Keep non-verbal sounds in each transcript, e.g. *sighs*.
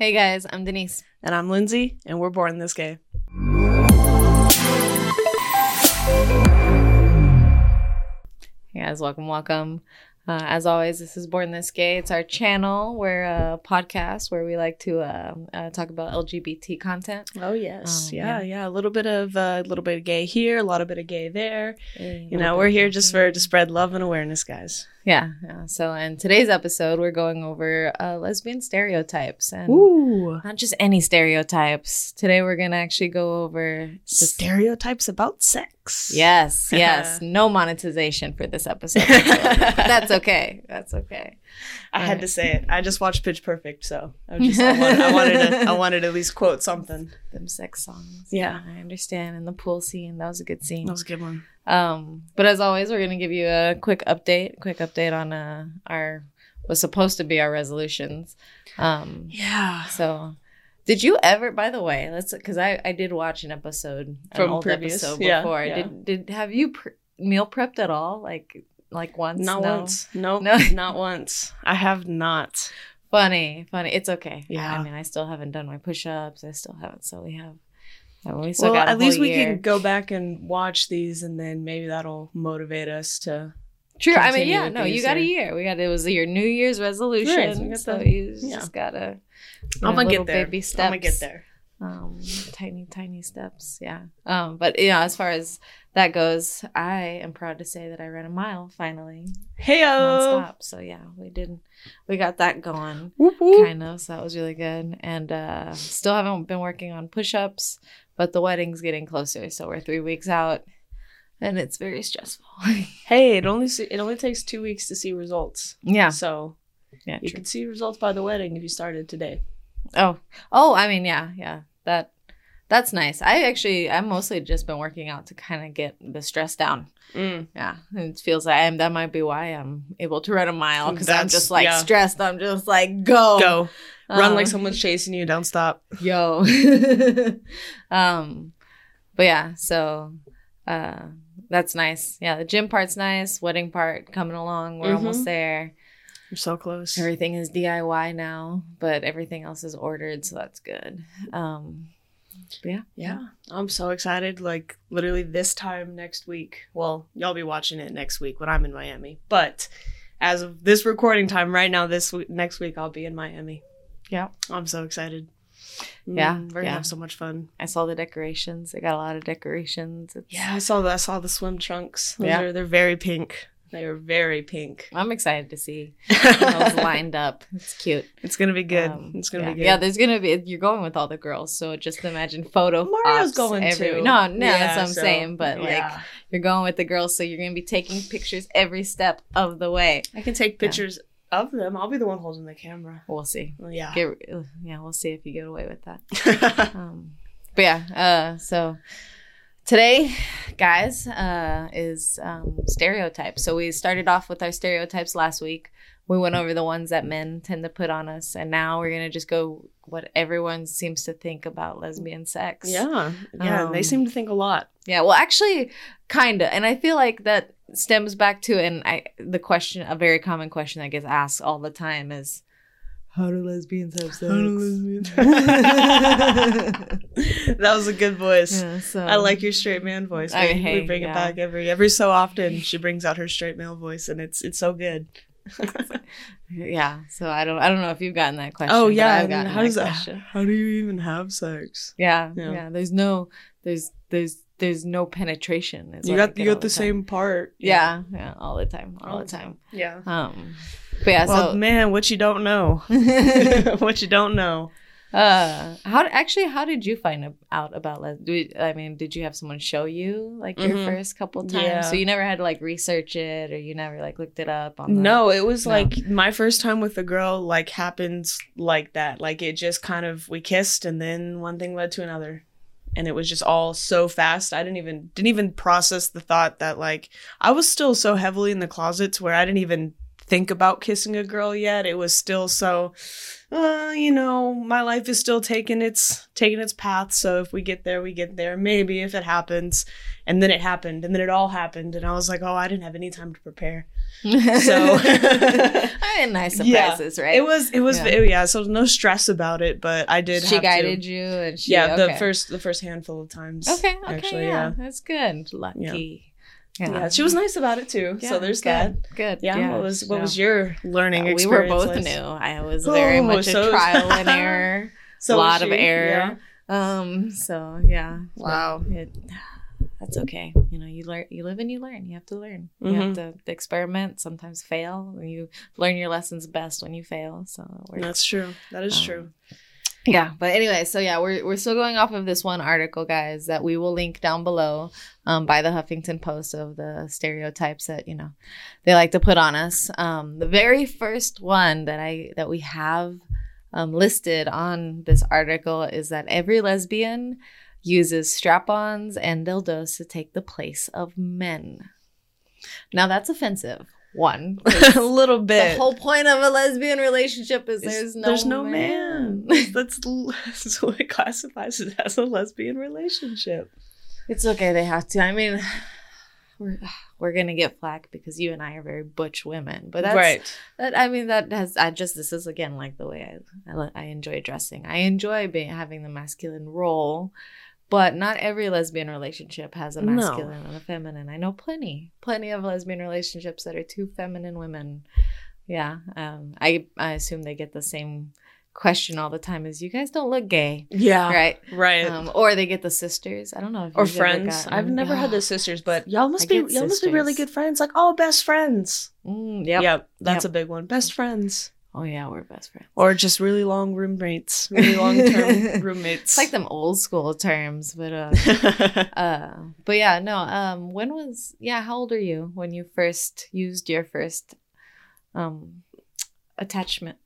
Hey guys, I'm Denise. And I'm Lindsay, and we're born this gay. Hey guys, welcome, welcome. Uh, as always, this is Born This Gay. It's our channel. We're a podcast where we like to uh, uh, talk about LGBT content. Oh yes, Oh, yeah, yeah. yeah. A little bit of a little bit of gay here, a lot of bit of gay there. You know, we're here just for to spread love and awareness, guys. Yeah, yeah. So, in today's episode, we're going over uh, lesbian stereotypes and Ooh, not just any stereotypes. Today, we're gonna actually go over the stereotypes about sex. Yes, yes. *laughs* no monetization for this episode. *laughs* That's okay. That's okay. I had to say it. I just watched Pitch Perfect, so I just I wanted, I wanted to I wanted to at least quote something. Them sex songs. Yeah. I understand. And the pool scene, that was a good scene. That was a good one. Um, but as always, we're gonna give you a quick update, quick update on uh our was supposed to be our resolutions. Um, Yeah. so did you ever? By the way, let's because I I did watch an episode an From old previous, episode before. yeah. Did did have you pr- meal prepped at all? Like like once? Not No? once. Nope, No. *laughs* not once. I have not. Funny, funny. It's okay. Yeah. I mean, I still haven't done my push-ups. I still haven't. So we have. I mean, we still well, at least we year. can go back and watch these, and then maybe that'll motivate us to. True. I mean, yeah. No, you got a year. We got it was your New Year's resolution. Right, so we got so the- you yeah. just gotta. you I'm gonna get there. Baby I'm gonna get there. Um, tiny, tiny steps. Yeah. Um, but you know, as far as that goes, I am proud to say that I ran a mile finally, Heyo. nonstop. So yeah, we did. We got that going. Whoop, whoop. kind of so that was really good and uh still haven't been working on push-ups but the wedding's getting closer so we're three weeks out and it's very stressful *laughs* Hey, it only it only takes two weeks to see results. yeah So yeah you true. can see results by the wedding if you started today. oh oh i mean yeah yeah that that's nice i actually i've mostly just been working out to kind of get the stress down Mm. yeah it feels like I'm, that might be why i'm able to run a mile because i'm just like yeah. stressed i'm just like go Go run like Um, someone's chasing you. Don't stop. yo *laughs* um but yeah so uh that's nice yeah the gym part's nice wedding part coming along we're Mhm. almost there You're so close. everything is diy now but everything else is ordered so that's good um but yeah Yeah, I'm so excited. Like literally this time next week. Well, y'all be watching it next week when I'm in Miami. But as of this recording time right now, this week, next week I'll be in Miami. yeah I'm so excited. Yeah, Mm, we're gonna have so much fun. i saw the decorations they got a lot of decorations it's, Yeah, I saw the I saw the swim trunks. Those Yeah. are, they're very pink. They are very pink. i'm excited to see *laughs* those lined up it's cute it's gonna be good. Um, it's gonna yeah. be good. Yeah, there's gonna be. You're going with all the girls, so just imagine photo. Mario's ops going everywhere. too. No, no, Yeah, that's what I'm so, saying. But like, you're going with the girls, so you're gonna be taking pictures every step of the way. I can take pictures of them. I'll be the one holding the camera. We'll see. Well, yeah. Get, yeah, we'll see if you get away with that. *laughs* Um, but yeah, uh, so today, guys, uh, is um, stereotypes. So we started off with our stereotypes last week. We went over the ones that men tend to put on us, and now we're gonna just go what everyone seems to think about lesbian sex. yeah. Yeah. Um, they seem to think a lot. Yeah, well, actually, kinda, and I feel like that stems back to and I the question, a very common question that gets asked all the time is, how do lesbians have sex? *laughs* *laughs* that was a good voice. yeah, so I like your straight man voice. I We, hey, we bring yeah. it back every every so often. *laughs* She brings out her straight male voice, and it's it's so good. Yeah, so I don't, I don't know if you've gotten that question. oh yeah, I've gotten how that does that? question. How do you even have sex? Yeah, Yeah. yeah, There's no, there's, there's, there's no penetration. You got you got the time. same part. Yeah, yeah, all the time, all, the time. Yeah. Um, but yeah, Well, so man, what you don't know, *laughs* *laughs* what you don't know. Uh, how actually? How did you find out about les? Do I mean, did you have someone show you like your Mhm. first couple times? Yeah. So you never had to like research it, or you never like looked it up on. the- No, it was No. like my first time with a girl like happens like that. Like it just kind of we kissed and then one thing led to another. And it was just all so fast. I didn't even didn't even process the thought that like I was still so heavily in the closets where I didn't even think about kissing a girl yet. It was still so, uh, you know, my life is still taking its taking its path. So if we get there, we get there. Maybe if it happens, and then it happened, and then it all happened, and I was like, oh, I didn't have any time to prepare. So *laughs* *laughs* I had nice surprises, right? It was it was Yeah. yeah. yeah. So no stress about it, but I did. she have to- guided you, and she yeah, the first the first handful of times. Okay, okay, actually, yeah, yeah. that's good. Lucky. Yeah, She was nice about it too. Yeah, so there's good, that. Good. Yeah. what was what so- was your learning Yeah, we were both like? new. I was very Oh, much so- a trial *laughs* and error. So a lot of she, error. Um. So yeah. Wow. It, that's okay. You know, you learn. You live and you learn. You have to learn. You Mhm. have to experiment. Sometimes fail. and You learn your lessons best when you fail. So it works. That's true. That is Um, true. Yeah, but anyway, so yeah, we're we're still going off of this one article, guys, that we will link down below, um, by the Huffington Post of the stereotypes that you know they like to put on us. Um, the very first one that I that we have um, listed on this article is that every lesbian uses strap-ons and dildos to take the place of men. Now that's offensive. One, *laughs* a little bit. the whole point of a lesbian relationship is It's- there's no there's no man. man. *laughs* that's, that's what it classifies it as a lesbian relationship. It's okay. They have to. I mean, we're we're gonna get flack because you and I are very butch women, but that's right. that. I mean, that has. I just this is again like the way I I, I enjoy dressing. I enjoy being having the masculine role, but not every lesbian relationship has a No. masculine and a feminine. I know plenty, plenty of lesbian relationships that are two feminine women. Yeah. Um. I I assume they get the same question all the time: "Is you guys don't look gay, Yeah. right?" Right. Um, or they get the sisters. I don't know if or friends. gotten- I've never had the sisters, but y'all must I be y'all must be really good friends. Like oh, best friends. Mm, yep. Yep. That's Yep. a big one. Best friends. Oh yeah, we're best friends. Or just really long roommates. Really long *laughs* term roommates. It's like them old school terms, but uh, *laughs* uh, but yeah, no. Um, when was yeah? How old are you when you first used your first um attachment?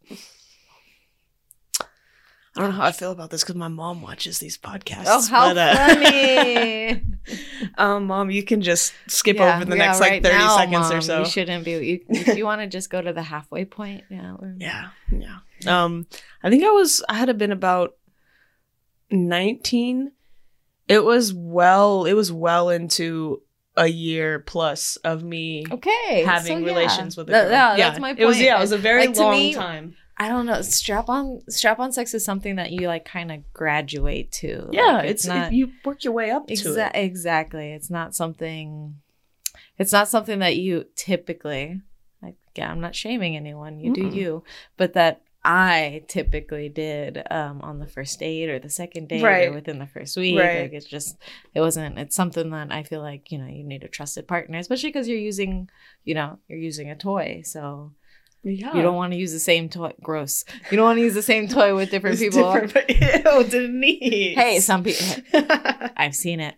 I don't know how I feel about this because my mom watches these podcasts. Oh, how but, uh, funny! *laughs* um, mom, you can just skip Yeah, over the yeah, next like right thirty now, seconds or so. You shouldn't be. You, if you want to just go to the halfway point, yeah. *laughs* Yeah, yeah. Um, I think I was I had been about nineteen. It was well. It was well into a year plus of me Okay. having so, yeah. relations with a That- girl. yeah, that's my It was yeah. It was a very Like, long me, time. I don't know. Strap on strap on sex is something that you like kind of graduate to. Yeah, Like, it's, not it, you work your way up to it. exactly. It's not something. It's not something that you typically. Like, yeah, I'm not shaming anyone. You do Mm-mm. you, but that I typically did um, on the first date or the second date Right. or within the first week. Right. Like it's just it wasn't. It's something that I feel like you know you need a trusted partner, especially because you're using you know you're using a toy, so Yeah, you don't want to use the same toy. Gross. You don't want to use the same toy with *laughs* different It's people. different, but *laughs* ew, Denise. Hey, some people. *laughs* I've seen it.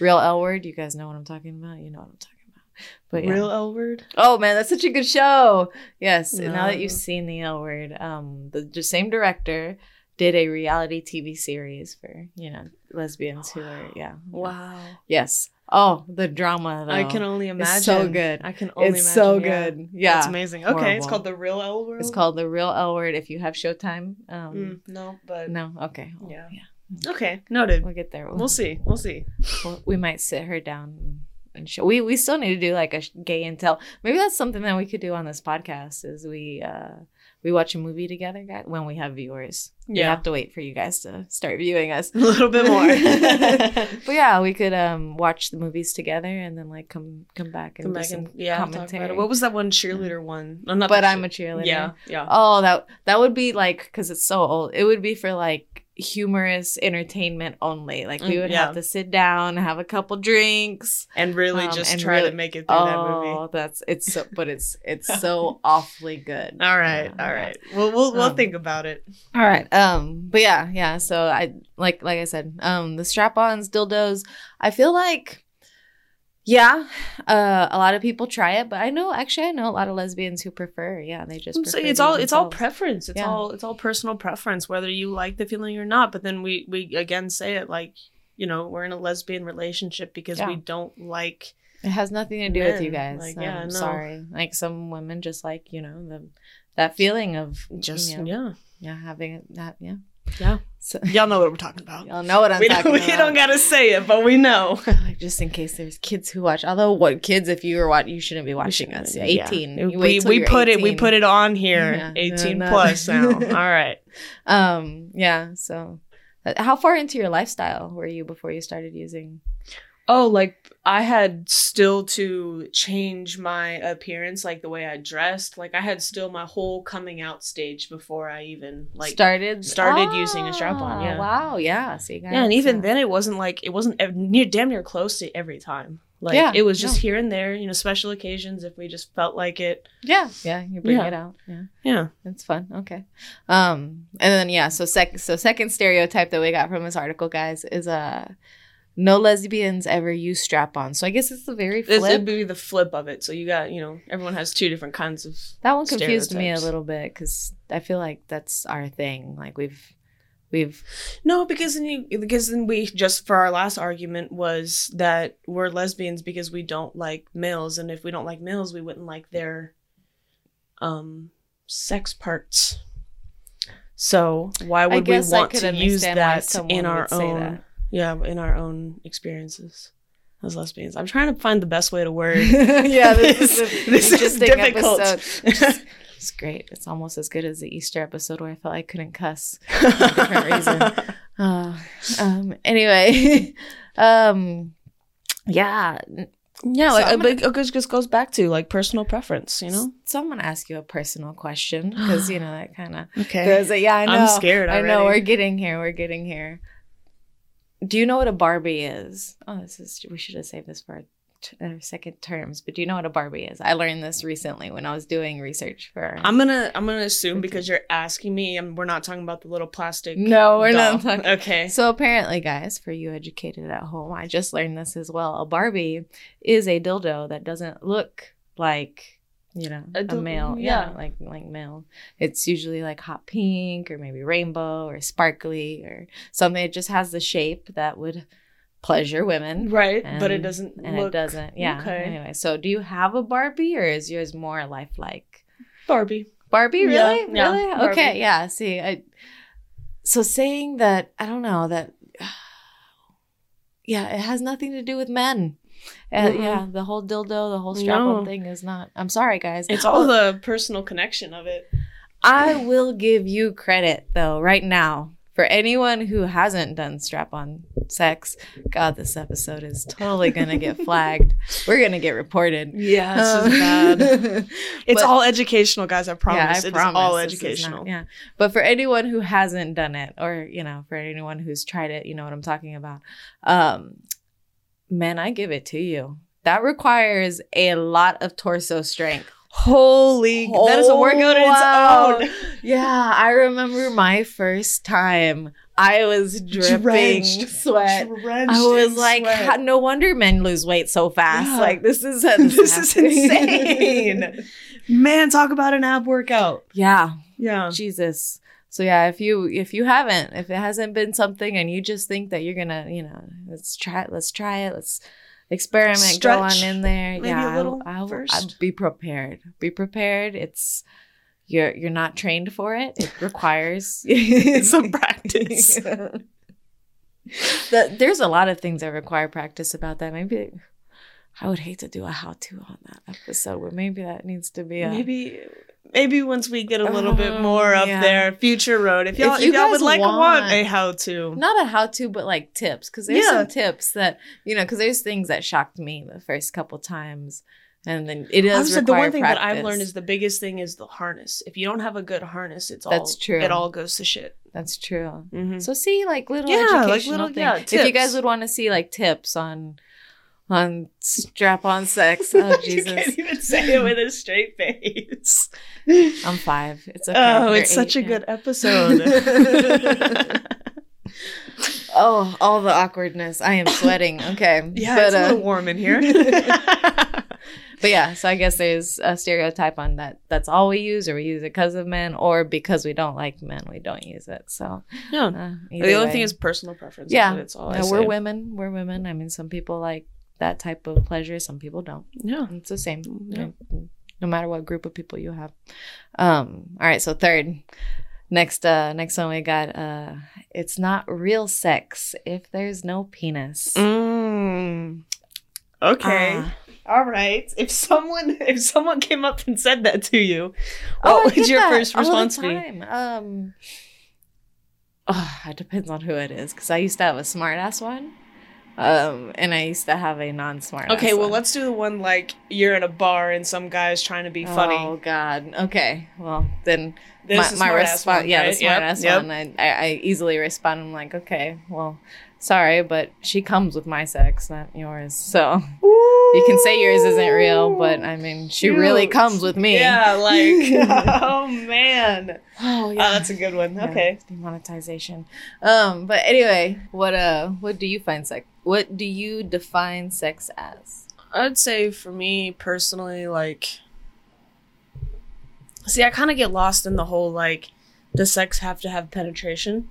Real L word. You guys know what I'm talking about. You know what I'm talking about. But yeah. real L word. Oh man, that's such a good show. Yes. and Now that you've seen the L word, um, the, the same director did a reality TV series for you know lesbians who are yeah. Wow, Yes. Oh, the drama. Though. I can only imagine. It's so good. I can only. It's so imagine, yeah. good. Yeah. That's amazing. Okay, it's called the real L word. It's called the Real L word. If you have Showtime. Um, Mm, no, but No. Okay. Well, Yeah. yeah. okay, noted. We'll get there. We'll see. We'll see. We'll- we might sit her down and, and show. We we still need to do like a gay intel. Maybe that's something that we could do on this podcast. Is we uh we watch a movie together, guys, when we have viewers. We Yeah. have to wait for you guys to start viewing us. A little bit more. *laughs* But yeah, we could um watch the movies together and then like come come back and Come do back some and yeah, talk about commentary. it. What was that one cheerleader one? No, not but I'm a cheerleader. Yeah, yeah. Oh, that that would be like because it's so old. It would be for like humorous entertainment only. Like we Mm, would yeah. have to sit down, have a couple drinks, and really Um, just and try really- to make it through oh, that movie. that's it's so, but it's *laughs* it's so awfully good. All right, Yeah, all yeah. Well, we'll we'll Um, think about it. All right. Um. But yeah, yeah. So I like like I said, um, the strap-ons, dildos. I feel like, yeah, uh, a lot of people try it, but I know actually I know a lot of lesbians who prefer. Yeah, they just. So it's all it's all preference. It's Yeah. all it's all personal preference, whether you like the feeling or not. But then we we again say it like you know we're in a lesbian relationship because Yeah. we don't like It has nothing to do with you guys. like, yeah, I'm no. sorry. Like some women just like, you know, the that feeling of Just you know, yeah, yeah, having that yeah. Yeah. So Y'all know what we're talking about. y'all know what I'm we talking don't, we don't gotta say it, but we know. *laughs* Like, just in case there's kids who watch. Although what kids if you were watching you shouldn't be watching us. Yeah, 18. You We, we put it we put it on here. Yeah, 18 no, no. plus now. *laughs* All right. Um yeah, so uh, how far into your lifestyle were you before you started using Oh, like I had still to change my appearance, like the way I dressed. Like I had still my whole coming out stage before I even like started started using a strap-on, Ah, yeah. Wow, yeah. So guys Yeah, and even then it wasn't like it wasn't ev- near damn near close to every time. Like Yeah, it was just no. here and there, you know, special occasions if we just felt like it. Yeah, yeah, you bring Yeah. it out. Yeah. Yeah. That's fun. Okay. Um, and then yeah, so sec so second stereotype that we got from this article, guys, is uh no lesbians ever use strap on. So I guess it's the very flip. This would be the flip of it. So you got, you know, everyone has two different kinds of that one confused me a little bit because I feel like that's our thing. Like we've we've No, because then you because then we just for our last argument was that we're lesbians because we don't like males, and if we don't like males, we wouldn't like their um sex parts. So why would we want to use that in our own that. Yeah in our own experiences as lesbians? I'm trying to find the best way to word. *laughs* yeah, this, is *laughs* a This is difficult. episode. *laughs* It's great. It's almost as good as the Easter episode where I felt I couldn't cuss. For a different reason. Uh, um. Anyway, um. Yeah. Yeah, So like I'm but it just goes back to like personal preference, you know. So I'm gonna ask you a personal question because you know that kind of *gasps* Okay. goes. Yeah, I know. I'm scared I know. We're getting here. We're getting here. Do you know what a Barbie is? Oh, this is. We should have saved this for our, t- our second terms. But do you know what a Barbie is? I learned this recently when I was doing research for. I'm gonna I'm gonna assume because you're asking me, and we're not talking about the little plastic. no, we're doll. not talking. *laughs* Okay. So apparently, guys, for you educated at home, I just learned this as well. A Barbie is a dildo that doesn't look like you know A a, male. Yeah. yeah. like like male. It's usually like hot pink or maybe rainbow or sparkly or something. It just has the shape that would pleasure women. Right, but it doesn't. And look it doesn't. Yeah. okay. Anyway, so do you have a Barbie or is yours more lifelike? Barbie. Barbie, Yeah, really? yeah, really? Barbie. Okay, yeah. See, I, so saying that, I don't know that. *sighs* Yeah, it has nothing to do with men. Uh, Mm-mm. yeah, the whole dildo, the whole strap-on No. thing is not. I'm sorry, guys. It's *laughs* all the personal connection of it. I will give you credit though, right now, for anyone who hasn't done strap-on sex. God, this episode is totally gonna get *laughs* flagged. We're gonna get reported. Yeah, Um, is bad. *laughs* It's But- all educational, guys. I promise. I It is all this is not- educational. yeah. But for anyone who hasn't done it, or you know, for anyone who's tried it, you know what I'm talking about. Um, man, I give it to you. That requires a lot of torso strength. Holy, that is a workout in oh, Wow. its *laughs* own. Yeah, I remember my first time. I was dripping Drenched. sweat. Drenched I was like, sweat. No wonder men lose weight so fast. Yeah. Like this is *laughs* this is insane. *laughs* Man, talk about an ab workout. yeah, Yeah. Jesus. So yeah, if you if you haven't, if it hasn't been something and you just think that you're gonna, you know, let's try it, let's try it, let's experiment, go on in there. maybe yeah, a little I, I, first. I'd be prepared. Be prepared. It's you're you're not trained for it. It requires *laughs* *laughs* Some practice. *laughs* The- there's a lot of things that require practice about that. Maybe I would hate to do a how-to on that episode, but maybe that needs to be a Maybe maybe once we get a little bit Oh, more up yeah. there, future road. If y'all If if, you y'all would like want- want a how to. not a how-to but like tips because there's Yeah. some tips that you know because there's things that shocked me the first couple times and then it is. Was the one thing that I've learned is the biggest thing is the harness. If you don't have a good harness, it's all That's true. It all goes to shit. that's true Mm-hmm. so see like little Yeah, like little- things. yeah, if you guys would want to see like tips on on strap-on sex *laughs* oh Jesus! you can't even say it with a straight face. i'm five it's okay oh, it's such a yeah. good *laughs* episode. *laughs* Oh, all the awkwardness. I am sweating. Okay. yeah, but, it's a uh, little warm in here. but yeah, so I guess there's a stereotype on that. That's all we use, or we use it because of men, or because we don't like men, we don't use it. So yeah. uh, The only way. thing is personal preference. Yeah. That's all I Yeah, say. we're women. We're women. I mean, some people like that type of pleasure. Some people don't. Yeah. It's the same. Yeah. No, no matter what group of people you have. Um, all right, so third. Next uh next one we got uh it's not real sex if there's no penis. Mm. Okay. Ah. All right. If someone *laughs* if someone came up and said that to you, Oh, what I would your first response be? Um oh, *sighs* it depends on who it is cuz I used to have a smart ass one. Um and I used to have a non-smart Okay, well one. let's do the one like you're in a bar and some guy's trying to be funny. Oh god. Okay. Well, then This my, my response, one, yeah, the right? smart Yep, ass yep. one. I, I, easily respond. I'm like, okay, well, sorry, but she comes with my sex, not yours. So you can say yours isn't real, but I mean, she really comes with me. Yeah, *laughs* like oh man. Oh Oh, that's a good one. Yeah, Okay. Demonetization. Um, but anyway, what uh, what do you find sex? What do you define sex as? I'd say for me personally, like, see, I kind of get lost in the whole like, does sex have to have penetration?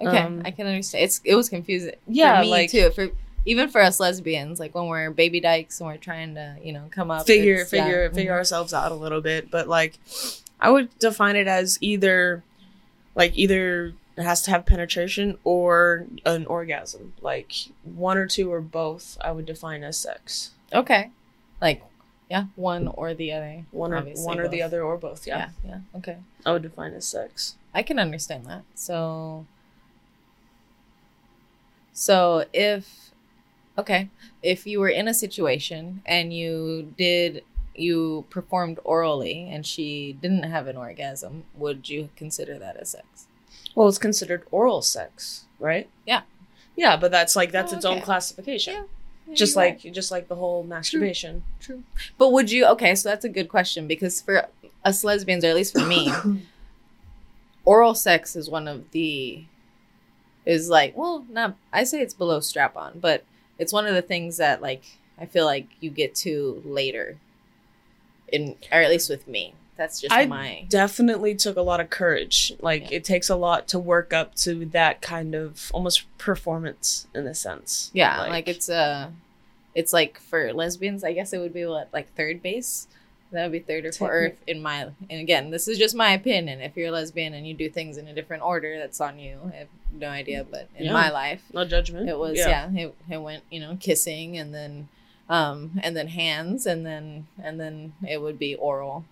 Okay, Um, I can understand. It's it was confusing. Yeah, for me like- too. For even for us lesbians, like when we're baby dykes and we're trying to, you know, come up, Figure, it's- yeah, figure, mhm. figure ourselves out a little bit, but like, I would define it as either, like, either it has to have penetration or an orgasm, like one or two or both. I would define as sex. Okay, like yeah, one or the other. One or one or the other or both. Yeah, Yeah, yeah. Okay, I would define as sex. I can understand that. So, so if okay, if you were in a situation and you did you performed orally and she didn't have an orgasm, would you consider that as sex? Well, it's considered oral sex, right? Yeah. Yeah, but that's like that's Oh, its own classification. Yeah. Just you're like right. just like the whole masturbation. True. But would you? Okay, so that's a good question because for us lesbians, or at least for me, *coughs* oral sex is one of the is like well, not I say it's below strap on, but it's one of the things that like I feel like you get to later, in or at least with me. That's just I my Definitely took a lot of courage. Like Yeah. it takes a lot to work up to that kind of almost performance in a sense. yeah. Like, it's uh it's like for lesbians, I guess it would be what like third base. That would be third or fourth. Or if in my and again, this is just my opinion. If you're a lesbian and you do things in a different order, that's on you. I have no idea, but in Yeah. my life, no judgment. it was yeah. it, it went you know kissing and then um and then hands and then and then it would be oral.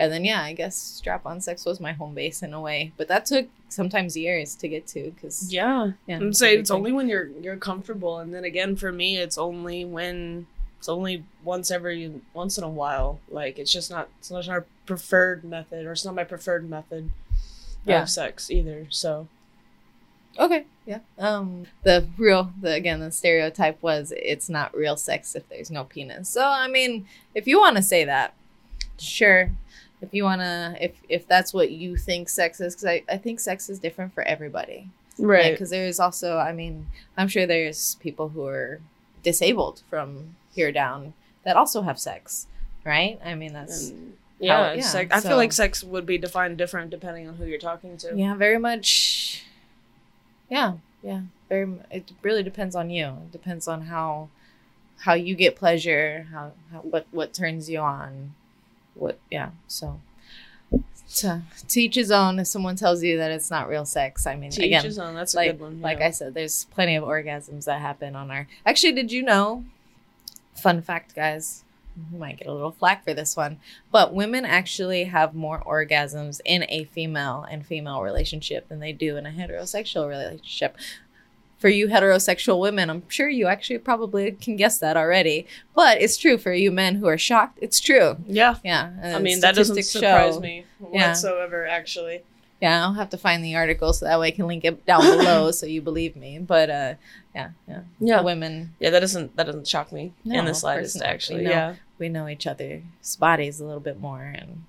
And then yeah, I guess strap on sex was my home base in a way, but that took sometimes years to get to because Yeah. yeah, I'd a say it's only when you're you're comfortable, and then again for me, it's only when it's only once every once in a while. Like it's just not it's not our preferred method, or it's not my preferred method Yeah. of sex either. So Okay. Yeah. Um the real the again the stereotype was it's not real sex if there's no penis. So I mean, if you want to say that, sure. If you want to if if that's what you think sex is cuz I I think sex is different for everybody. right, Because there's also I mean, I'm sure there's people who are disabled from here down that also have sex, right? I mean, that's um, And, yeah, yeah, sex, I so- feel like sex would be defined different depending on who you're talking to. Yeah, very much. Yeah, yeah. Very. It really depends on you. It depends on how how you get pleasure. How, how what what turns you on. What yeah. So to to each his own. If someone tells you that it's not real sex, I mean, To each again, his own. That's a like good one. like. I said, there's plenty of orgasms that happen on our. Actually, did you know? Fun fact, guys. You might get a little flack for this one, but women actually have more orgasms in a female and female relationship than they do in a heterosexual relationship. For you heterosexual women, I'm sure you actually probably can guess that already, but it's true for you men who are shocked. It's true. yeah. Yeah. I mean, that doesn't surprise show- me Yeah. whatsoever. Actually, yeah, I'll have to find the article so that way I can link it down *laughs* below so you believe me. But uh, yeah, yeah, yeah, women, yeah. That doesn't that doesn't shock me No, in the slightest. not. We Actually, know. yeah. we know each other's bodies a little bit more, and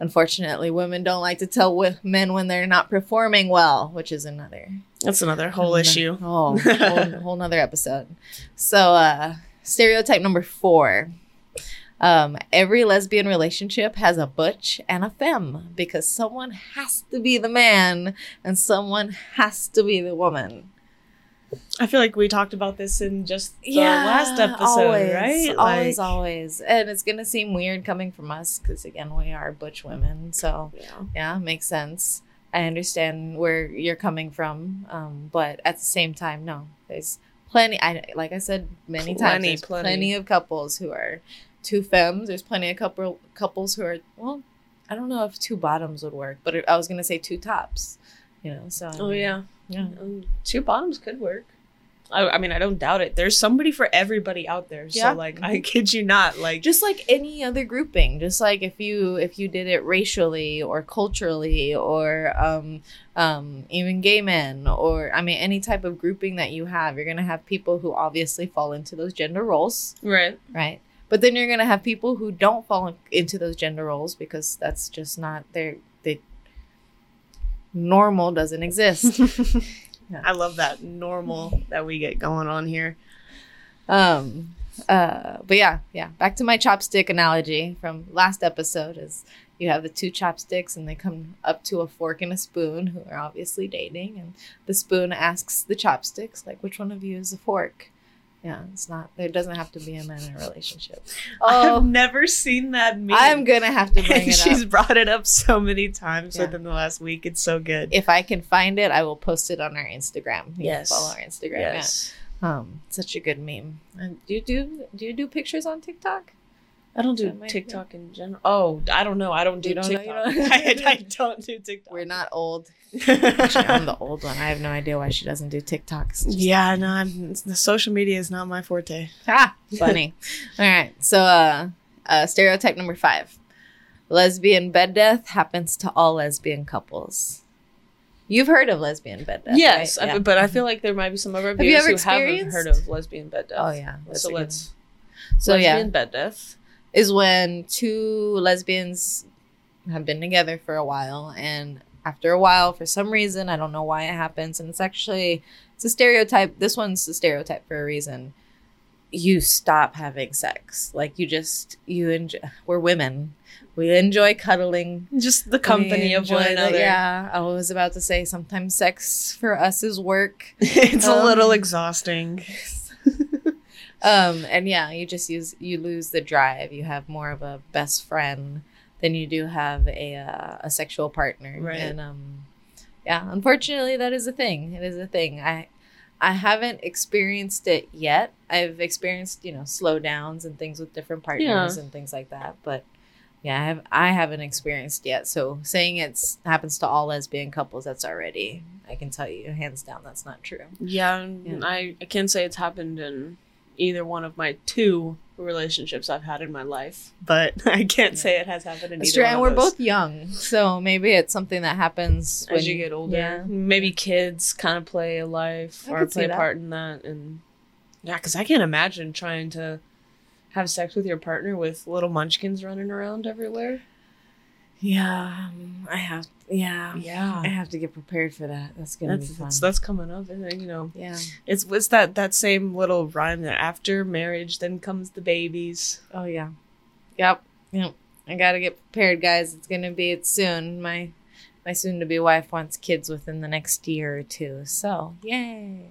unfortunately, women don't like to tell men when they're not performing well, which is another That's another whole another- issue. *laughs* Oh, whole, whole nother episode. So, uh, stereotype number four. Um, every lesbian relationship has a butch and a femme because someone has to be the man and someone has to be the woman. I feel like we talked about this in just the last episode, always, right? Always, Like- always. And it's gonna seem weird coming from us because again, we are butch women. So Yeah. yeah, makes sense. I understand where you're coming from, um, but at the same time, no, there's plenty. I like I said many times, Plenty, there's plenty. plenty of couples who are two femmes. There's plenty of couple couples who are well. I don't know if two bottoms would work, but I was gonna say two tops. You know, so Oh yeah. yeah. Um, two bottoms could work. I, I mean, I don't doubt it. There's somebody for everybody out there. Yeah. So like, *laughs* I kid you not. Like, just like any other grouping just like if you if you did it racially or culturally or um um even gay men or i mean any type of grouping that you have you're gonna have people who obviously fall into those gender roles right. right but then you're gonna have people who don't fall in- into those gender roles because that's just not their they normal doesn't exist *laughs* I love that normal that we get going on here. um uh but yeah yeah. Back to my chopstick analogy from last episode is you have the two chopsticks and they come up to a fork and a spoon who are obviously dating and the spoon asks the chopsticks like which one of you is a fork yeah it's not there doesn't have to be a man in a relationship I've oh never seen that meme. i'm gonna have to bring *laughs* it she's up brought it up so many times Yeah. within the last week. It's so good. if i can find it i will post it on our instagram you Yes. follow our instagram yeah. yes. um such a good meme and do you do do you do pictures on tiktok I don't do That might- TikTok in general. Oh, I don't know. I don't do You don't know, you TikTok. don't- *laughs* I, I *laughs* don't do TikTok. we're not old Actually, I'm the *laughs* old one. I have no idea why she doesn't do TikToks. Yeah, no, I'm, the social media is not my forte. Ah, funny. All right. So, uh, uh, stereotype number five: lesbian bed death happens to all lesbian couples. You've heard of lesbian bed death, yes, right? I- Yeah. but I feel like there might be some of our viewers ever who haven't heard of lesbian bed death. Oh yeah. That's so let's. one. So yeah, lesbian bed death. Is when two lesbians have been together for a while and after a while for some reason i don't know why it happens and it's actually it's a stereotype this one's a stereotype for a reason. You stop having sex. Like you just you enjoy we're women. We enjoy cuddling. Just the company of one enjoy the- another. yeah i was about to say sometimes sex for us is work. *laughs* It's a Um, little exhausting. Um and yeah you just use you lose the drive. You have more of a best friend than you do have a uh, a sexual partner. Right. and um yeah unfortunately that is a thing. It is a thing. I i haven't experienced it yet. I've experienced you know slowdowns and things with different partners and things like that. But yeah i have i haven't experienced yet. So saying it's happens to all lesbian couples that's already i can tell you hands down that's not true. Yeah, Yeah. I, I can't say it's happened in either one of my two relationships I've had in my life, but *laughs* I can't Yeah. say it has happened in That's either true, one and we're those. both young, so maybe it's something that happens when as you get older. Yeah, Maybe kids kind of play a life I or play a part in that, and yeah, because I can't imagine trying to have sex with your partner with little munchkins running around everywhere. yeah. um, I have, yeah, Yeah, I have to get prepared for that. That's gonna that's be fun. that's, that's coming up, isn't it? You know, yeah. it's it's that that same little rhyme that after marriage, then comes the babies. Oh yeah. Yep. Yep. I gotta get prepared, guys. It's gonna be it soon. My my soon to be wife wants kids within the next year or two. So yay.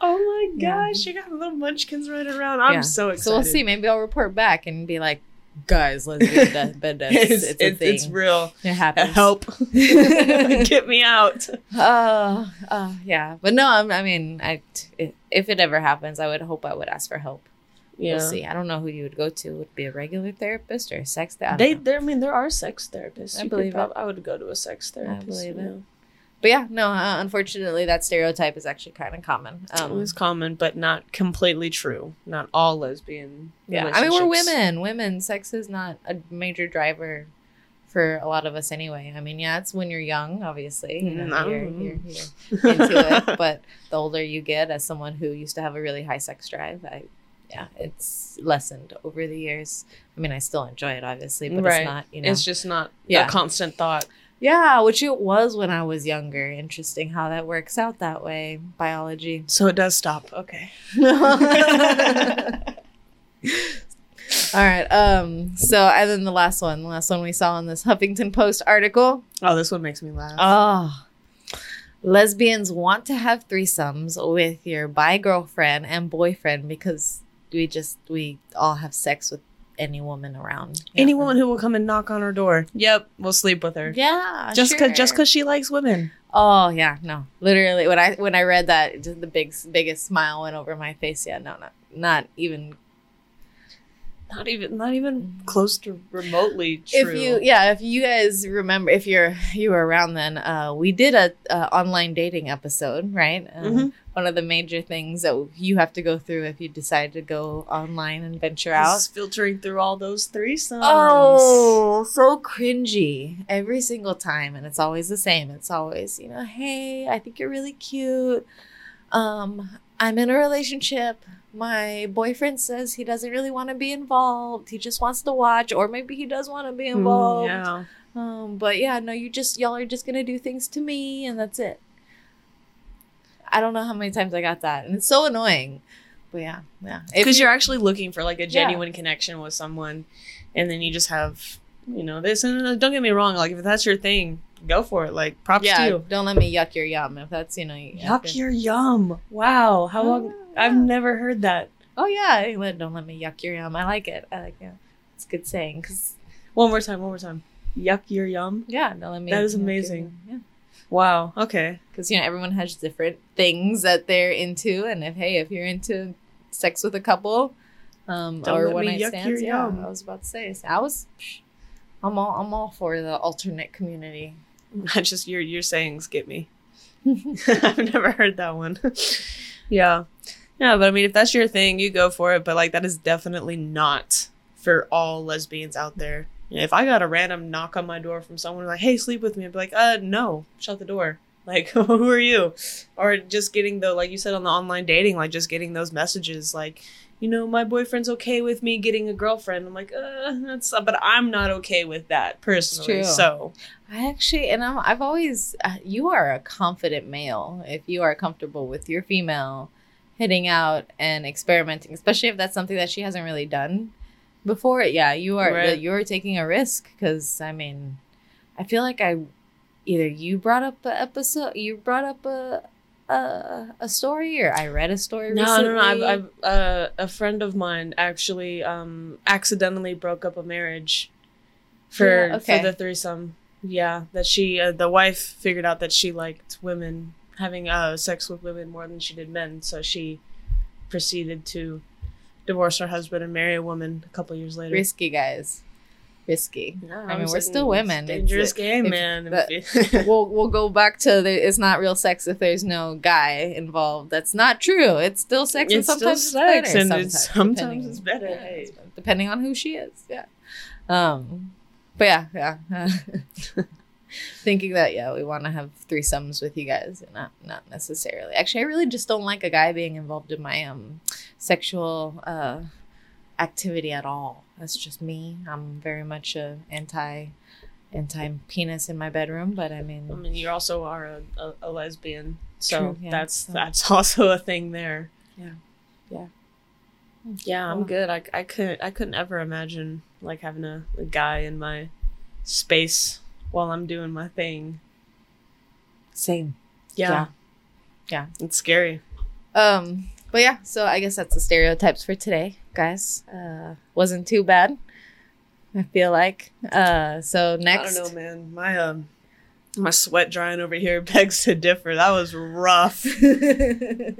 Oh my Yeah. gosh, you got little munchkins running around. I'm Yeah. so excited. So we'll see. Maybe I'll report back and be like, guys, let's get that *laughs* bed death. it's, It's, it's, it's real. It happens. Help. *laughs* *laughs* Get me out. Uh, uh, yeah, but no, I'm- I mean, I t- if it ever happens, I would hope I would ask for help. Yeah. We'll see. I don't know who you would go to. Would it be a regular therapist or a sex therapist? They, there. I mean, there are sex therapists. I You believe prob- I would go to a sex therapist. believe you it. But yeah, no. Uh, unfortunately, that stereotype is actually kind of common. it Um, was common, but not completely true. Not all lesbian. yeah, I mean, we're women. Women, sex is not a major driver for a lot of us anyway. I mean, yeah, it's when you're young, obviously. You know, Mm, I you're, you're, you're into it. *laughs* But the older you get, as someone who used to have a really high sex drive, I yeah, it's lessened over the years. I mean, I still enjoy it, obviously, but Right. it's not, you know. It's just not Yeah. a constant thought. Yeah, which it was when I was younger. Interesting how that works out that way. Biology. So it does stop. Okay. *laughs* *laughs* All right. Um. So, and then the last one, the last one we saw in this Huffington Post article. Oh, this one makes me laugh. Oh, lesbians want to have threesomes with your bi girlfriend and boyfriend because we just we all have sex with any woman around. Any woman who will come and knock on her door. Yep, we'll sleep with her. Yeah, Just sure. cause just cause she likes women. Oh yeah, no. Literally, when I when I read that, just the big biggest smile went over my face. Yeah, no, not not even. Not even not even close to remotely true. If you yeah, if you guys remember, if you're you were around then, uh, we did a, uh online dating episode, right? Um, Mhm. One of the major things that you have to go through if you decide to go online and venture out. Just filtering through all those threesomes. Oh, so cringy every single time, and it's always the same. It's always, you know, hey, I think you're really cute. Um, I'm in a relationship. My boyfriend says he doesn't really want to be involved. He just wants to watch, or maybe he does want to be Mm, involved. yeah. Um, but yeah, no, you just y'all are just gonna do things to me, and that's it. I don't know how many times I got that, and it's so annoying. But yeah, yeah. Because you- you're actually looking for like a Yeah. genuine connection with someone, and then you just have, you know, this. And uh, don't get me wrong, like if that's your thing, go for it. Like props yeah, to you. don't let me yuck your yum if that's you know. Yuck your yum. Wow. How long? Ah. I've never heard that. Oh yeah, don't let me yuck your yum. I like it. I like it. It's a good saying because One more time. One more time. Yuck your yum. yeah, don't let me. That is amazing. Yeah, Wow. Okay. because you know everyone has different things that they're into, and if hey, if you're into sex with a couple, um, Don't or one night stands, yeah, yum. I was about to say. I was. I'm all. I'm all for the alternate community. *laughs* Not just your your sayings get me. *laughs* I've never heard that one. *laughs* yeah. Yeah, but I mean if that's your thing, you go for it, but like that is definitely not for all lesbians out there. If I got a random knock on my door from someone like, "Hey, sleep with me." I'd be like, "Uh, no. Shut the door." Like, who are you? Or just getting the like you said on the online dating, like just getting those messages like, you know, my boyfriend's okay with me getting a girlfriend. I'm like, uh, that's but I'm not okay with that personally. So, I actually, and I'm, I've always, uh, you are a confident male if you are comfortable with your female hitting out and experimenting, especially if that's something that she hasn't really done before. Yeah, you are, Right. you're taking a risk because I mean, I feel like I, either you brought up a episode, you brought up a, a, a story, or I read a story. No, recently. no, no. I've, I've uh, a friend of mine actually um accidentally broke up a marriage for Yeah, okay. for the threesome. Yeah, that she uh, the wife figured out that she liked women having uh sex with women more than she did men, so she proceeded to divorce her husband and marry a woman a couple years later. risky guys, risky. Yeah, I mean, we're still it's women. It's- Dangerous game, if- man. that- *laughs* we'll *laughs* we'll go back to the it's not real sex if there's no guy involved. That's not true. It's still sex, and It's still sometimes sex, it's better. and it's- sometimes it's better, yeah, hey. it's- depending on who she is. Yeah. Um. But yeah, yeah. *laughs* Thinking that yeah, we want to have threesomes with you guys, not not necessarily. Actually, I really just don't like a guy being involved in my um sexual uh activity at all. That's just me. I'm very much a anti anti penis in my bedroom, but I mean, I mean, you also are a, a, a lesbian, so True, yeah, that's so- that's *laughs* also a thing there. Yeah. Yeah. Yeah, I'm good. I, I couldn't I couldn't ever imagine like having a, a guy in my space while I'm doing my thing. same. Yeah, Yeah. it's scary. Um, but yeah, so I guess that's the stereotypes for today, guys. Uh, wasn't too bad. I feel like. Uh, so next, I don't know, man. My um my sweat drying over here *laughs* begs to differ. That was rough. *laughs*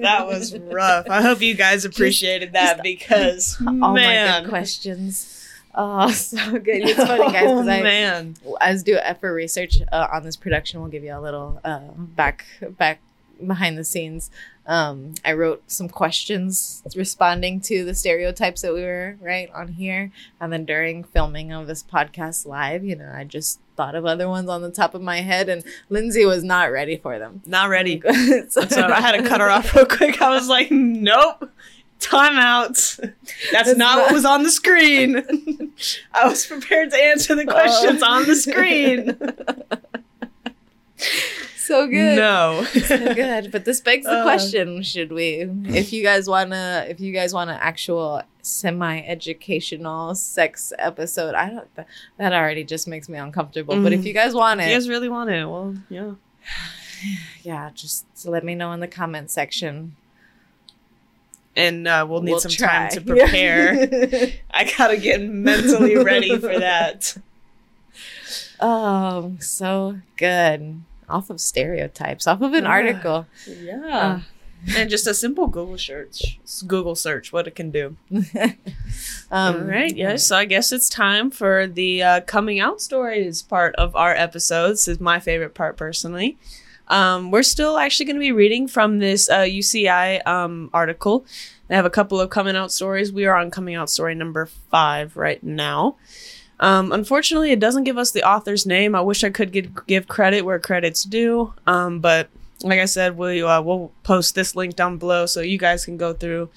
That was rough. I hope you guys appreciated that because *laughs* all my good questions. Oh, so good. It's funny, guys, because oh, I man. as do for research uh, on this production we'll give you a little uh, back back behind the scenes um, i wrote some questions responding to the stereotypes that we were right on here and then during filming of this podcast live you know i just thought of other ones on the top of my head and lindsay was not ready for them Not ready. *laughs* so, So I had to cut her off real quick. I was like, nope. Time out. That's, That's not, not- what was on the screen. *laughs* I was prepared to answer the questions Oh. on the screen. *laughs* so good No. *laughs* so good but this begs the Uh. question should we if you guys want to if you guys want an actual semi-educational sex episode i don't that, that already just makes me uncomfortable but if Mhm. you guys want If it you guys really want it, well, yeah. *sighs* yeah, just let me know in the comment section. And uh, we'll need We'll some try. time to prepare. *laughs* I gotta get mentally ready for that. *laughs* oh, so good. Off of stereotypes, off of an Yeah. article. Yeah. and just a simple Google search. Google search, what it can do. *laughs* um, All right, yes. So I guess it's time for the uh, coming out stories part of our episodes. This is my favorite part personally. Um, we're still actually going to be reading from this uh, UCI um, article. They have a couple of coming out stories. We are on coming out story number five right now. Um, unfortunately, it doesn't give us the author's name. I wish I could give, give credit where credit's due. Um, but like I said, we uh, we'll post this link down below so you guys can go through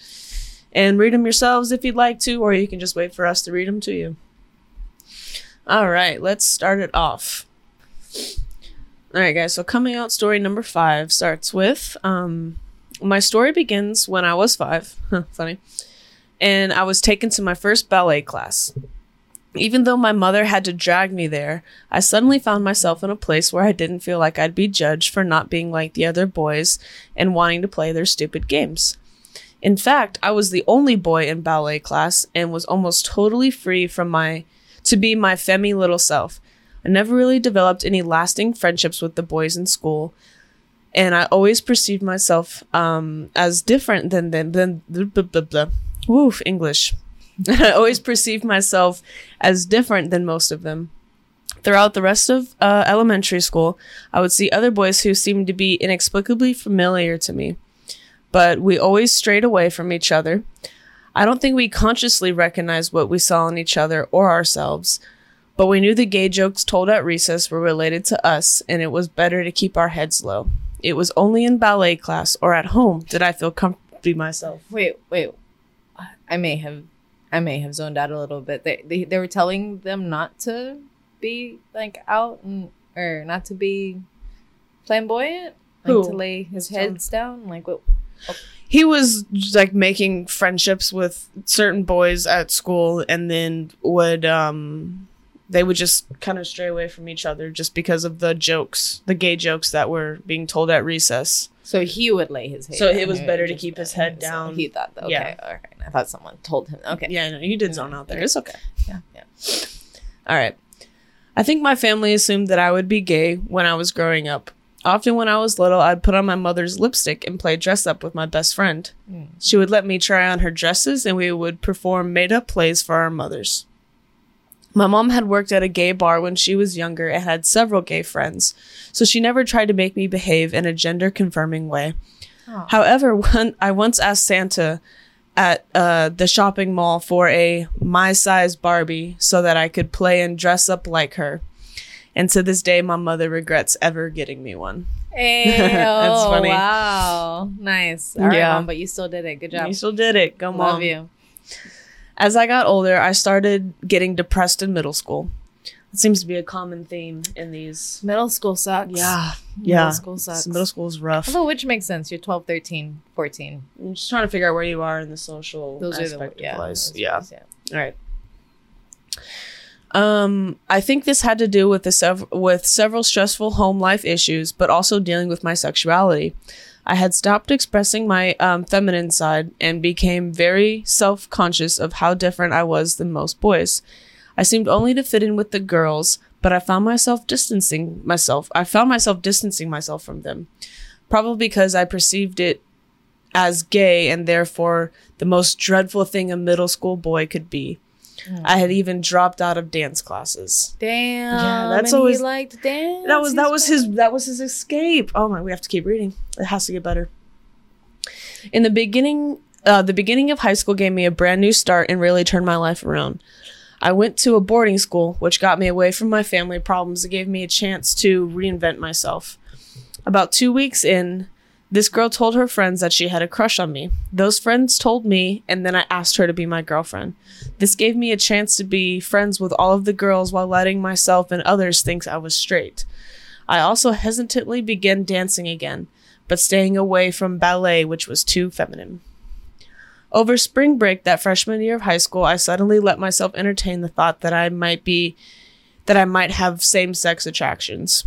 and read them yourselves if you'd like to, or you can just wait for us to read them to you. All right, let's start it off. All right, guys. So coming out story number five starts with um, my story begins when I was five. *laughs* Funny, and I was taken to my first ballet class. Even though my mother had to drag me there, I suddenly found myself in a place where I didn't feel like I'd be judged for not being like the other boys and wanting to play their stupid games. In fact, I was the only boy in ballet class and was almost totally free from my to be my femmy little self. I never really developed any lasting friendships with the boys in school, and I always perceived myself um, as different than them. Than blah, blah, blah, blah. Woof, English. *laughs* I always perceived myself as different than most of them. Throughout the rest of uh, elementary school, I would see other boys who seemed to be inexplicably familiar to me but we always strayed away from each other. I don't think we consciously recognized what we saw in each other or ourselves, but we knew the gay jokes told at recess were related to us, and it was better to keep our heads low. It was only in ballet class or at home did I feel comfortable myself. Wait, wait. I may have, I may have zoned out a little bit. They, they, they were telling them not to be like out and or not to be flamboyant, like Who? to lay his heads down. Like what? He was like making friendships with certain boys at school, and then would um they would just kind of stray away from each other just because of the jokes, the gay jokes that were being told at recess. So he would lay his head. So down. it was better to keep his head so down. He thought, that, okay, Yeah. all right. I thought someone told him. Okay, Yeah, no, you did zone out there. It's okay. yeah, yeah. All right. I think my family assumed that I would be gay when I was growing up. Often when I was little, I'd put on my mother's lipstick and play dress up with my best friend. Mm. She would let me try on her dresses and we would perform made up plays for our mothers. My mom had worked at a gay bar when she was younger and had several gay friends, so she never tried to make me behave in a gender confirming way. However, *laughs* when I once asked Santa at uh, the shopping mall for a my size Barbie so that I could play and dress up like her. And to this day, my mother regrets ever getting me one. Hey, *laughs* That's funny. Wow, nice. All right, Yeah. mom, but you still did it. Good job. You still did it. Go, Love mom. you. As I got older, I started getting depressed in middle school. It seems to be a common theme in these. Middle school sucks. Yeah. Yeah. Middle school sucks. Middle school is rough. Although, which makes sense. You're 12, 13, 14. I'm just trying to figure out where you are in the social Those are aspect the yeah. of life. those Yeah. All right. Um, I think this had to do with the sev- with several stressful home life issues, but also dealing with my sexuality. I had stopped expressing my um, feminine side and became very self conscious of how different I was than most boys. I seemed only to fit in with the girls, but I found myself distancing myself. I found myself distancing myself from them, probably because I perceived it as gay and therefore the most dreadful thing a middle school boy could be. I had even dropped out of dance classes. Damn. Yeah, that's and always- he liked dance. That was that was his that was his escape. Oh my, we have to keep reading. It has to get better. In the beginning, uh, the beginning of high school gave me a brand new start and really turned my life around. I went to a boarding school, which got me away from my family problems and gave me a chance to reinvent myself. About two weeks in, this girl told her friends that she had a crush on me. Those friends told me, and then I asked her to be my girlfriend. This gave me a chance to be friends with all of the girls while letting myself and others think I was straight. I also hesitantly began dancing again, but staying away from ballet, which was too feminine. Over spring break that freshman year of high school, I suddenly let myself entertain the thought that I might be that I might have same-sex attractions.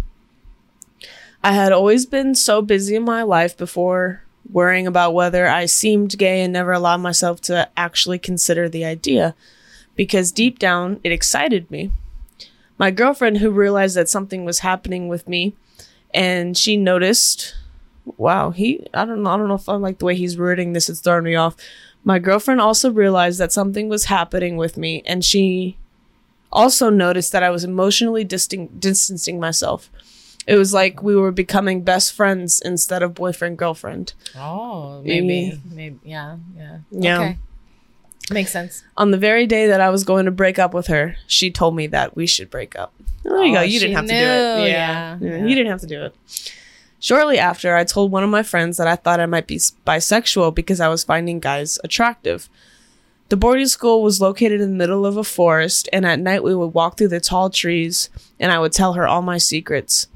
I had always been so busy in my life before worrying about whether I seemed gay and never allowed myself to actually consider the idea because deep down it excited me. My girlfriend, who realized that something was happening with me, and she noticed, wow, he, I don't know, I don't know if I like the way he's wording this, it's throwing me off. My girlfriend also realized that something was happening with me, and she also noticed that I was emotionally distan- distancing myself. It was like we were becoming best friends instead of boyfriend girlfriend. Oh, maybe, maybe, yeah, yeah, Yeah. Okay. Makes sense. On the very day that I was going to break up with her, she told me that we should break up. There you Oh, go. You didn't have to do it. Yeah, Yeah. yeah. You didn't have to do it. Shortly after, I told one of my friends that I thought I might be bisexual because I was finding guys attractive. The boarding school was located in the middle of a forest, and at night we would walk through the tall trees, and I would tell her all my secrets.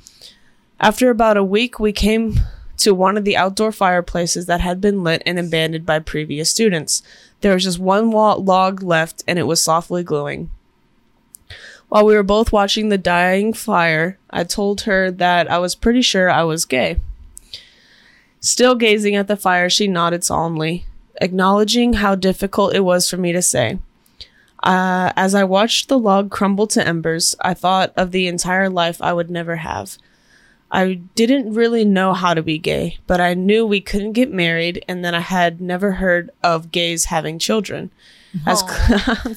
After about a week, we came to one of the outdoor fireplaces that had been lit and abandoned by previous students. There was just one log left, and it was softly glowing. While we were both watching the dying fire, I told her that I was pretty sure I was gay. Still gazing at the fire, she nodded solemnly, acknowledging how difficult it was for me to say. Uh, as I watched the log crumble to embers, I thought of the entire life I would never have. I didn't really know how to be gay, but I knew we couldn't get married, and then I had never heard of gays having children. As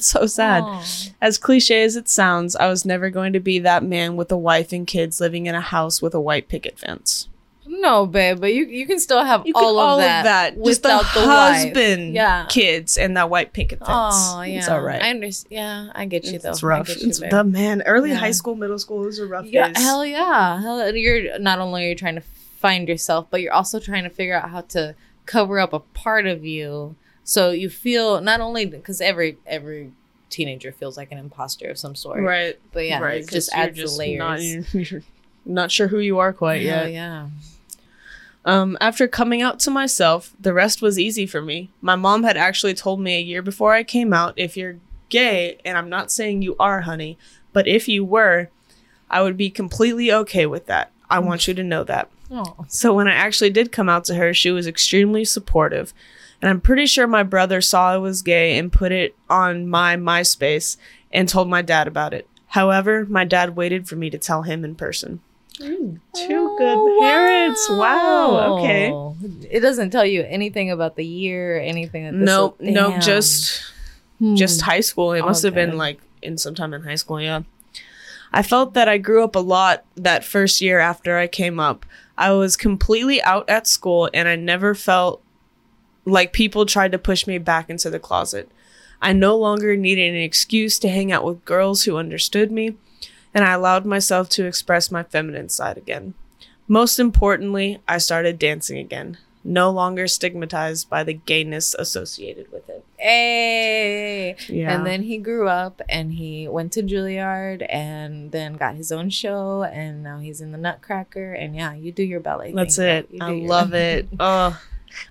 *laughs* so sad. Aw. As cliche as it sounds, I was never going to be that man with a wife and kids living in a house with a white picket fence. No, babe, but you you can still have You all, of, that just the without the, wife. husband, Yeah. kids, and that white picket fence. Oh, yeah. it's all right. I understand. Yeah, I get you it's, though. it's rough. You, It's the man. Early Yeah. high school, middle school is a rough Yeah, days. hell yeah. Hell, you're not only are you trying to find yourself, but you're also trying to figure out how to cover up a part of you so you feel not only because every every teenager feels like an imposter of some sort, right? But yeah, right. it just you're adds the just layers. Not, you're, *laughs* you're not sure who you are quite Hell yet. yeah. Um, after coming out to myself, the rest was easy for me. My mom had actually told me a year before I came out if you're gay, and I'm not saying you are, honey, but if you were, I would be completely okay with that. I want you to know that. Oh, So when I actually did come out to her, she was extremely supportive. And I'm pretty sure my brother saw I was gay and put it on my MySpace and told my dad about it. However, my dad waited for me to tell him in person. Two good parents. Wow. Okay. Oh, It doesn't tell you anything about the year, or anything. That this Nope, nope, just Hmm. just high school. It must have been like in sometime in high school, yeah. I felt that I grew up a lot that first year after I came up. I was completely out at school and I never felt like people tried to push me back into the closet. I no longer needed an excuse to hang out with girls who understood me, and I allowed myself to express my feminine side again. Most importantly, I started dancing again, no longer stigmatized by the gayness associated with it. Hey. Yeah. And then he grew up and he went to Juilliard and then got his own show and now he's in the Nutcracker and yeah, you do your ballet. That's thing, it. I love it. *laughs* Oh,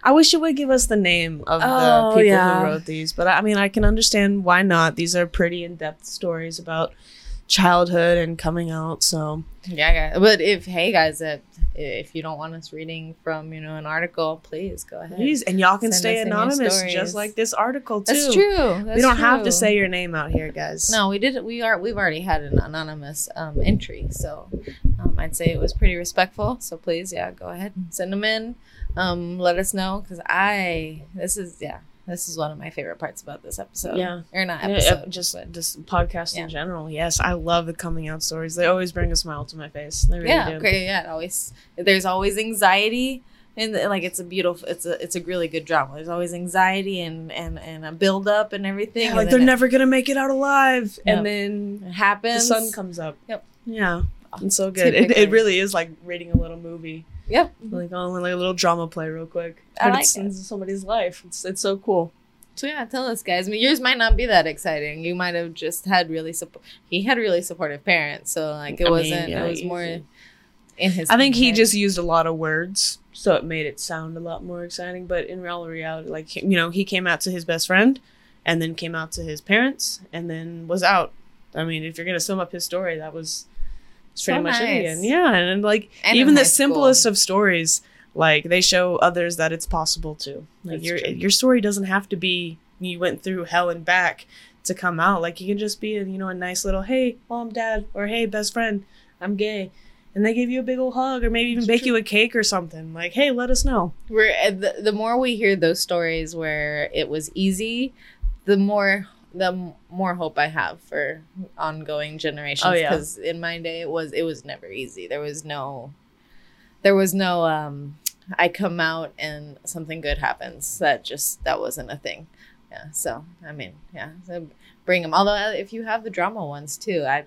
I wish you would give us the name of Oh, the people yeah. who wrote these, but I mean, I can understand why not. These are pretty in-depth stories about childhood and coming out. So Yeah, yeah. But if hey guys, if if you don't want us reading from you know an article, please go ahead. please, and y'all can Send stay us in your anonymous, just like this article too. That's true. we don't have to say your name out here, guys. No, we did. We are. We've already had an anonymous um, entry, so um, I'd say it was pretty respectful. So please, yeah, go ahead and send them in. Um, let us know because I. This is yeah. This is one of my favorite parts about this episode. Yeah. or not episode. uh, just but- this podcast Yeah. in general. Yes, I love the coming out stories. They always bring a smile to my face. They really yeah. do. Okay. Yeah. It always. There's always anxiety. And like it's a beautiful, it's a it's a really good drama. There's always anxiety and and and a build up and everything. Yeah, like they're it- never gonna make it out alive, Yep. and then it the happens. sun comes up. Yep. Yeah. It's so good. It, it really is like reading a little movie. Yep. Like oh, like a little drama play real quick. I But like it's it. somebody's life. It's it's so cool. So yeah, tell us, guys. I mean, yours might not be that exciting. You might have just had really support. He had really supportive parents, so like it I wasn't. yeah, it was more in his. I think he just used a lot of words, so it made it sound a lot more exciting. But in real reality, like you know, he came out to his best friend, and then came out to his parents, and then was out. I mean, if you're gonna sum up his story, that was It's pretty So much nice. again. Yeah, and like And even the high school. simplest of stories, like they show others that it's possible to. Like That's your true. your story doesn't have to be you went through hell and back to come out. Like you can just be a, you know a nice little hey mom dad or hey best friend I'm gay. And they give you a big old hug, or maybe even That's bake true. you a cake or something. Like, hey, let us know. We're uh, the, the more we hear those stories where it was easy, the more the more hope I have for ongoing generations. Oh, yeah. Because in my day, it was it was never easy. There was no, there was no. um I come out and something good happens. That just that wasn't a thing. Yeah. So I mean, yeah. So bring them. Although uh, if you have the drama ones too, I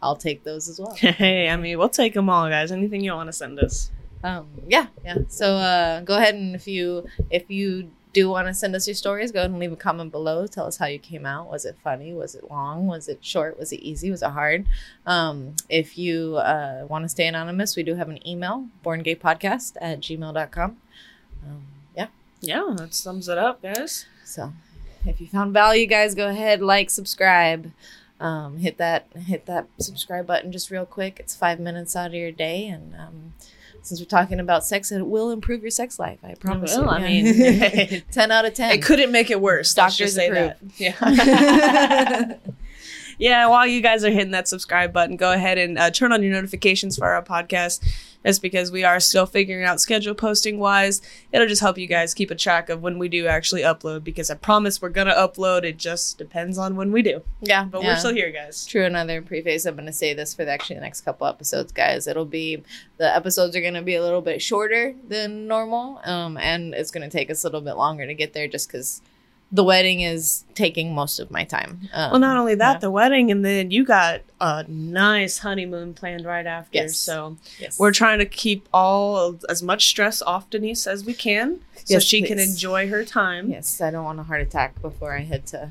I'll take those as well. *laughs* hey, I mean, we'll take them all, guys. Anything you want to send us. um yeah yeah so uh go ahead and if you if you do want to send us your stories go ahead and leave a comment below. Tell us how you came out. Was it funny? Was it long? Was it short? Was it easy? Was it hard? Um if you uh want to stay anonymous we do have an email borngaypodcast at gmail.com um yeah. Yeah, that sums it up, guys. so if you found value guys go ahead like subscribe. Um, hit that hit that subscribe button just real quick. It's five minutes out of your day and um, since we're talking about sex it will improve your sex life i promise will, you I mean- *laughs* 10 out of 10 It couldn't make it worse. Doctors say approve. that. Yeah. *laughs* *laughs* yeah, while you guys are hitting that subscribe button, go ahead and uh, turn on your notifications for our podcast. That's because we are still figuring out schedule posting wise. It'll just help you guys keep a track of when we do actually upload because I promise we're going to upload. It just depends on when we do. yeah But yeah. we're still here, guys. True, another preface. I'm going to say this for the actually the next couple episodes, guys. It'll be the episodes are going to be a little bit shorter than normal, um, and it's going to take us a little bit longer to get there, just because the wedding is taking most of my time. Um, Well, not only that, yeah. the wedding, and then you got a nice honeymoon planned right after. Yes. So yes. we're trying to keep all as much stress off Denise as we can, so Yes, she can enjoy her time. yes, I don't want a heart attack before I head to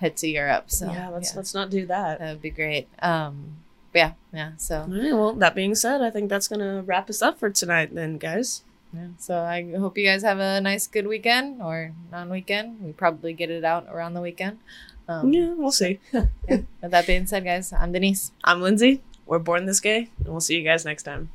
head to Europe. So yeah, let's yeah, let's not do that. that would be great. Um, yeah, yeah. So All right, well, that being said, I think that's gonna wrap us up for tonight, then, guys. Yeah. So I hope you guys have a nice, good weekend or non-weekend. We probably get it out around the weekend. Um, yeah, we'll see. *laughs* With that being said, guys, I'm Denise. I'm Lindsay. We're born this gay, and we'll see you guys next time.